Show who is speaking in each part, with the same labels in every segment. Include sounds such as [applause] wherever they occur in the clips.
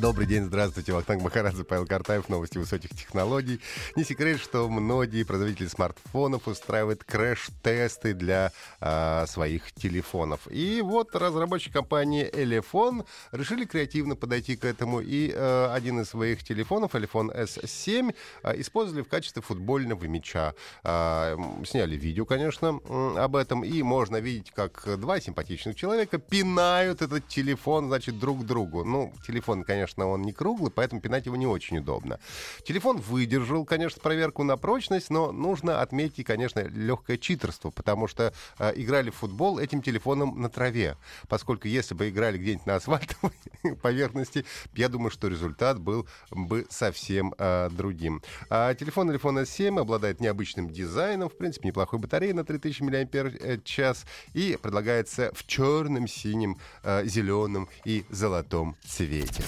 Speaker 1: Добрый день, здравствуйте. Вахтанг Махарадзе, Павел Картаев, новости высоких технологий. Не секрет, что многие производители смартфонов устраивают крэш-тесты для э, своих телефонов. И вот разработчики компании Elephone решили креативно подойти к этому. И э, один из своих телефонов, iPhone S7, э, использовали в качестве футбольного мяча. Э, сняли видео, конечно, об этом. И можно видеть, как два симпатичных человека пинают этот телефон, значит, друг другу. Ну, телефон, конечно, конечно, он не круглый, поэтому пинать его не очень удобно. Телефон выдержал, конечно, проверку на прочность, но нужно отметить, конечно, легкое читерство, потому что э, играли в футбол этим телефоном на траве. Поскольку если бы играли где-нибудь на асфальтовой [laughs] поверхности, я думаю, что результат был бы совсем э, другим. А телефон iPhone S7 обладает необычным дизайном, в принципе, неплохой батареей на 3000 мАч и предлагается в черном, синем, э, зеленом и золотом цвете.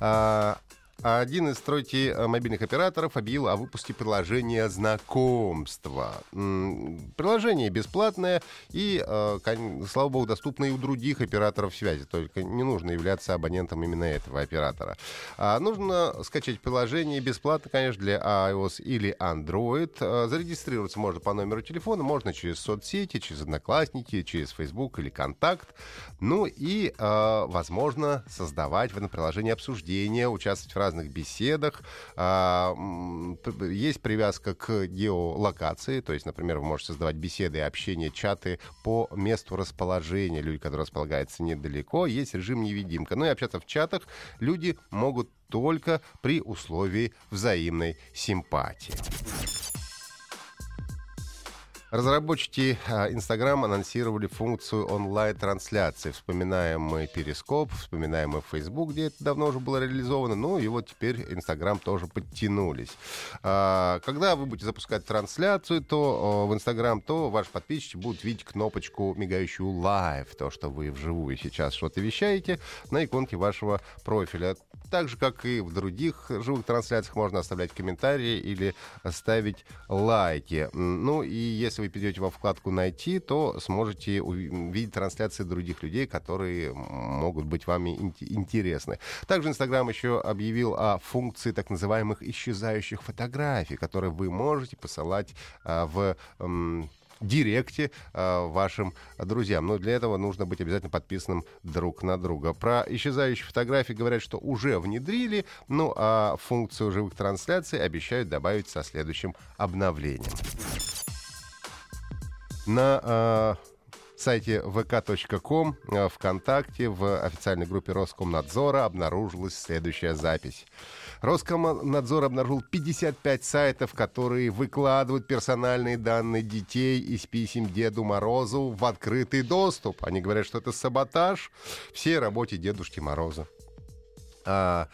Speaker 1: А, один из тройки э, мобильных операторов объявил о выпуске приложения знакомства. Приложение бесплатное и, э, слава богу, доступно и у других операторов связи. Только не нужно являться абонентом именно этого оператора. А нужно скачать приложение бесплатно, конечно, для iOS или Android. Э, зарегистрироваться можно по номеру телефона, можно через соцсети, через Одноклассники, через Facebook или Контакт. Ну и, возможно, создавать в этом приложении обсуждения, участвовать в разных разных беседах. А, есть привязка к геолокации, то есть, например, вы можете создавать беседы, общение, чаты по месту расположения. Люди, которые располагаются недалеко, есть режим невидимка. Ну и общаться в чатах люди могут только при условии взаимной симпатии. Разработчики Instagram анонсировали функцию онлайн-трансляции. Вспоминаем мы Перископ, вспоминаем мы Facebook, где это давно уже было реализовано. Ну и вот теперь Instagram тоже подтянулись. А, когда вы будете запускать трансляцию то в Instagram, то ваши подписчики будут видеть кнопочку, мигающую Live, то, что вы вживую сейчас что-то вещаете, на иконке вашего профиля. Так же, как и в других живых трансляциях, можно оставлять комментарии или ставить лайки. Ну и если вы перейдете во вкладку «Найти», то сможете увидеть трансляции других людей, которые могут быть вами интересны. Также Инстаграм еще объявил о функции так называемых исчезающих фотографий, которые вы можете посылать а, в директе э, вашим друзьям. Но для этого нужно быть обязательно подписанным друг на друга. Про исчезающие фотографии говорят, что уже внедрили, ну а функцию живых трансляций обещают добавить со следующим обновлением на э, сайте vk.com, э, ВКонтакте, в официальной группе Роскомнадзора обнаружилась следующая запись. Роскомнадзор обнаружил 55 сайтов, которые выкладывают персональные данные детей из писем Деду Морозу в открытый доступ. Они говорят, что это саботаж всей работе Дедушки Мороза. А,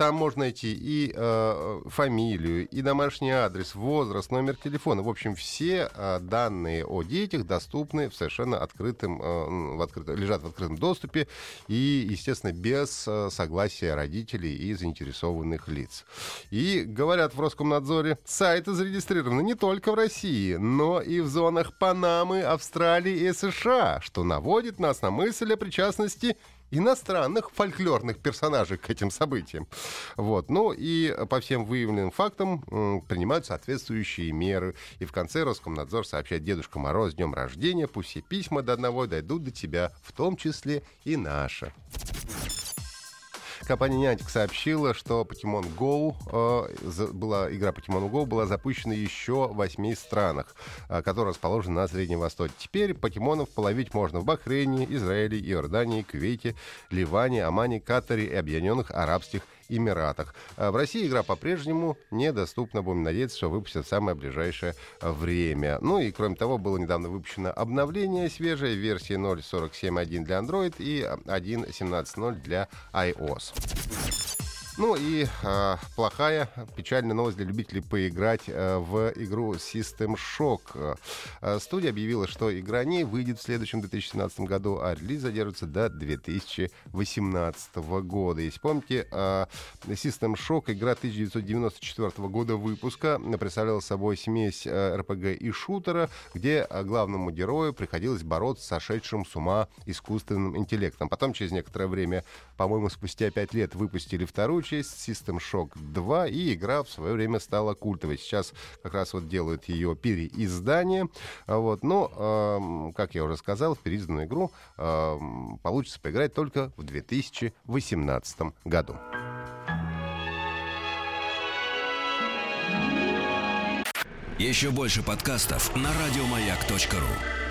Speaker 1: там можно найти и э, фамилию, и домашний адрес, возраст, номер телефона. В общем, все э, данные о детях доступны в совершенно открытом, э, в открытом, лежат в открытом доступе и, естественно, без э, согласия родителей и заинтересованных лиц. И говорят в Роскомнадзоре, сайты зарегистрированы не только в России, но и в зонах Панамы, Австралии и США, что наводит нас на мысль о причастности иностранных фольклорных персонажей к этим событиям. Вот. Ну и по всем выявленным фактам принимают соответствующие меры. И в конце Роскомнадзор сообщает Дедушка Мороз днем рождения, пусть все письма до одного дойдут до тебя, в том числе и наши. Компания Niantic сообщила, что Pokemon Go, э, была, игра Pokemon Go была запущена еще в восьми странах, э, которые расположены на Среднем Востоке. Теперь покемонов половить можно в Бахрейне, Израиле, Иордании, Кувейте, Ливане, Омане, Катаре и Объединенных Арабских. А в России игра по-прежнему недоступна. Будем надеяться, что выпустят в самое ближайшее время. Ну и, кроме того, было недавно выпущено обновление свежее версии 0.47.1 для Android и 1.17.0 для iOS. Ну и э, плохая, печальная новость для любителей поиграть э, в игру System Shock. Э, студия объявила, что игра не выйдет в следующем 2017 году, а релиз задержится до 2018 года. Если помните, э, System Shock, игра 1994 года выпуска, представляла собой смесь э, RPG и шутера, где э, главному герою приходилось бороться с сошедшим с ума искусственным интеллектом. Потом, через некоторое время, по-моему, спустя 5 лет выпустили вторую честь System Shock 2, и игра в свое время стала культовой. Сейчас как раз вот делают ее переиздание. Вот. Но, э, как я уже сказал, в переизданную игру э, получится поиграть только в 2018 году.
Speaker 2: Еще больше подкастов на радиомаяк.ру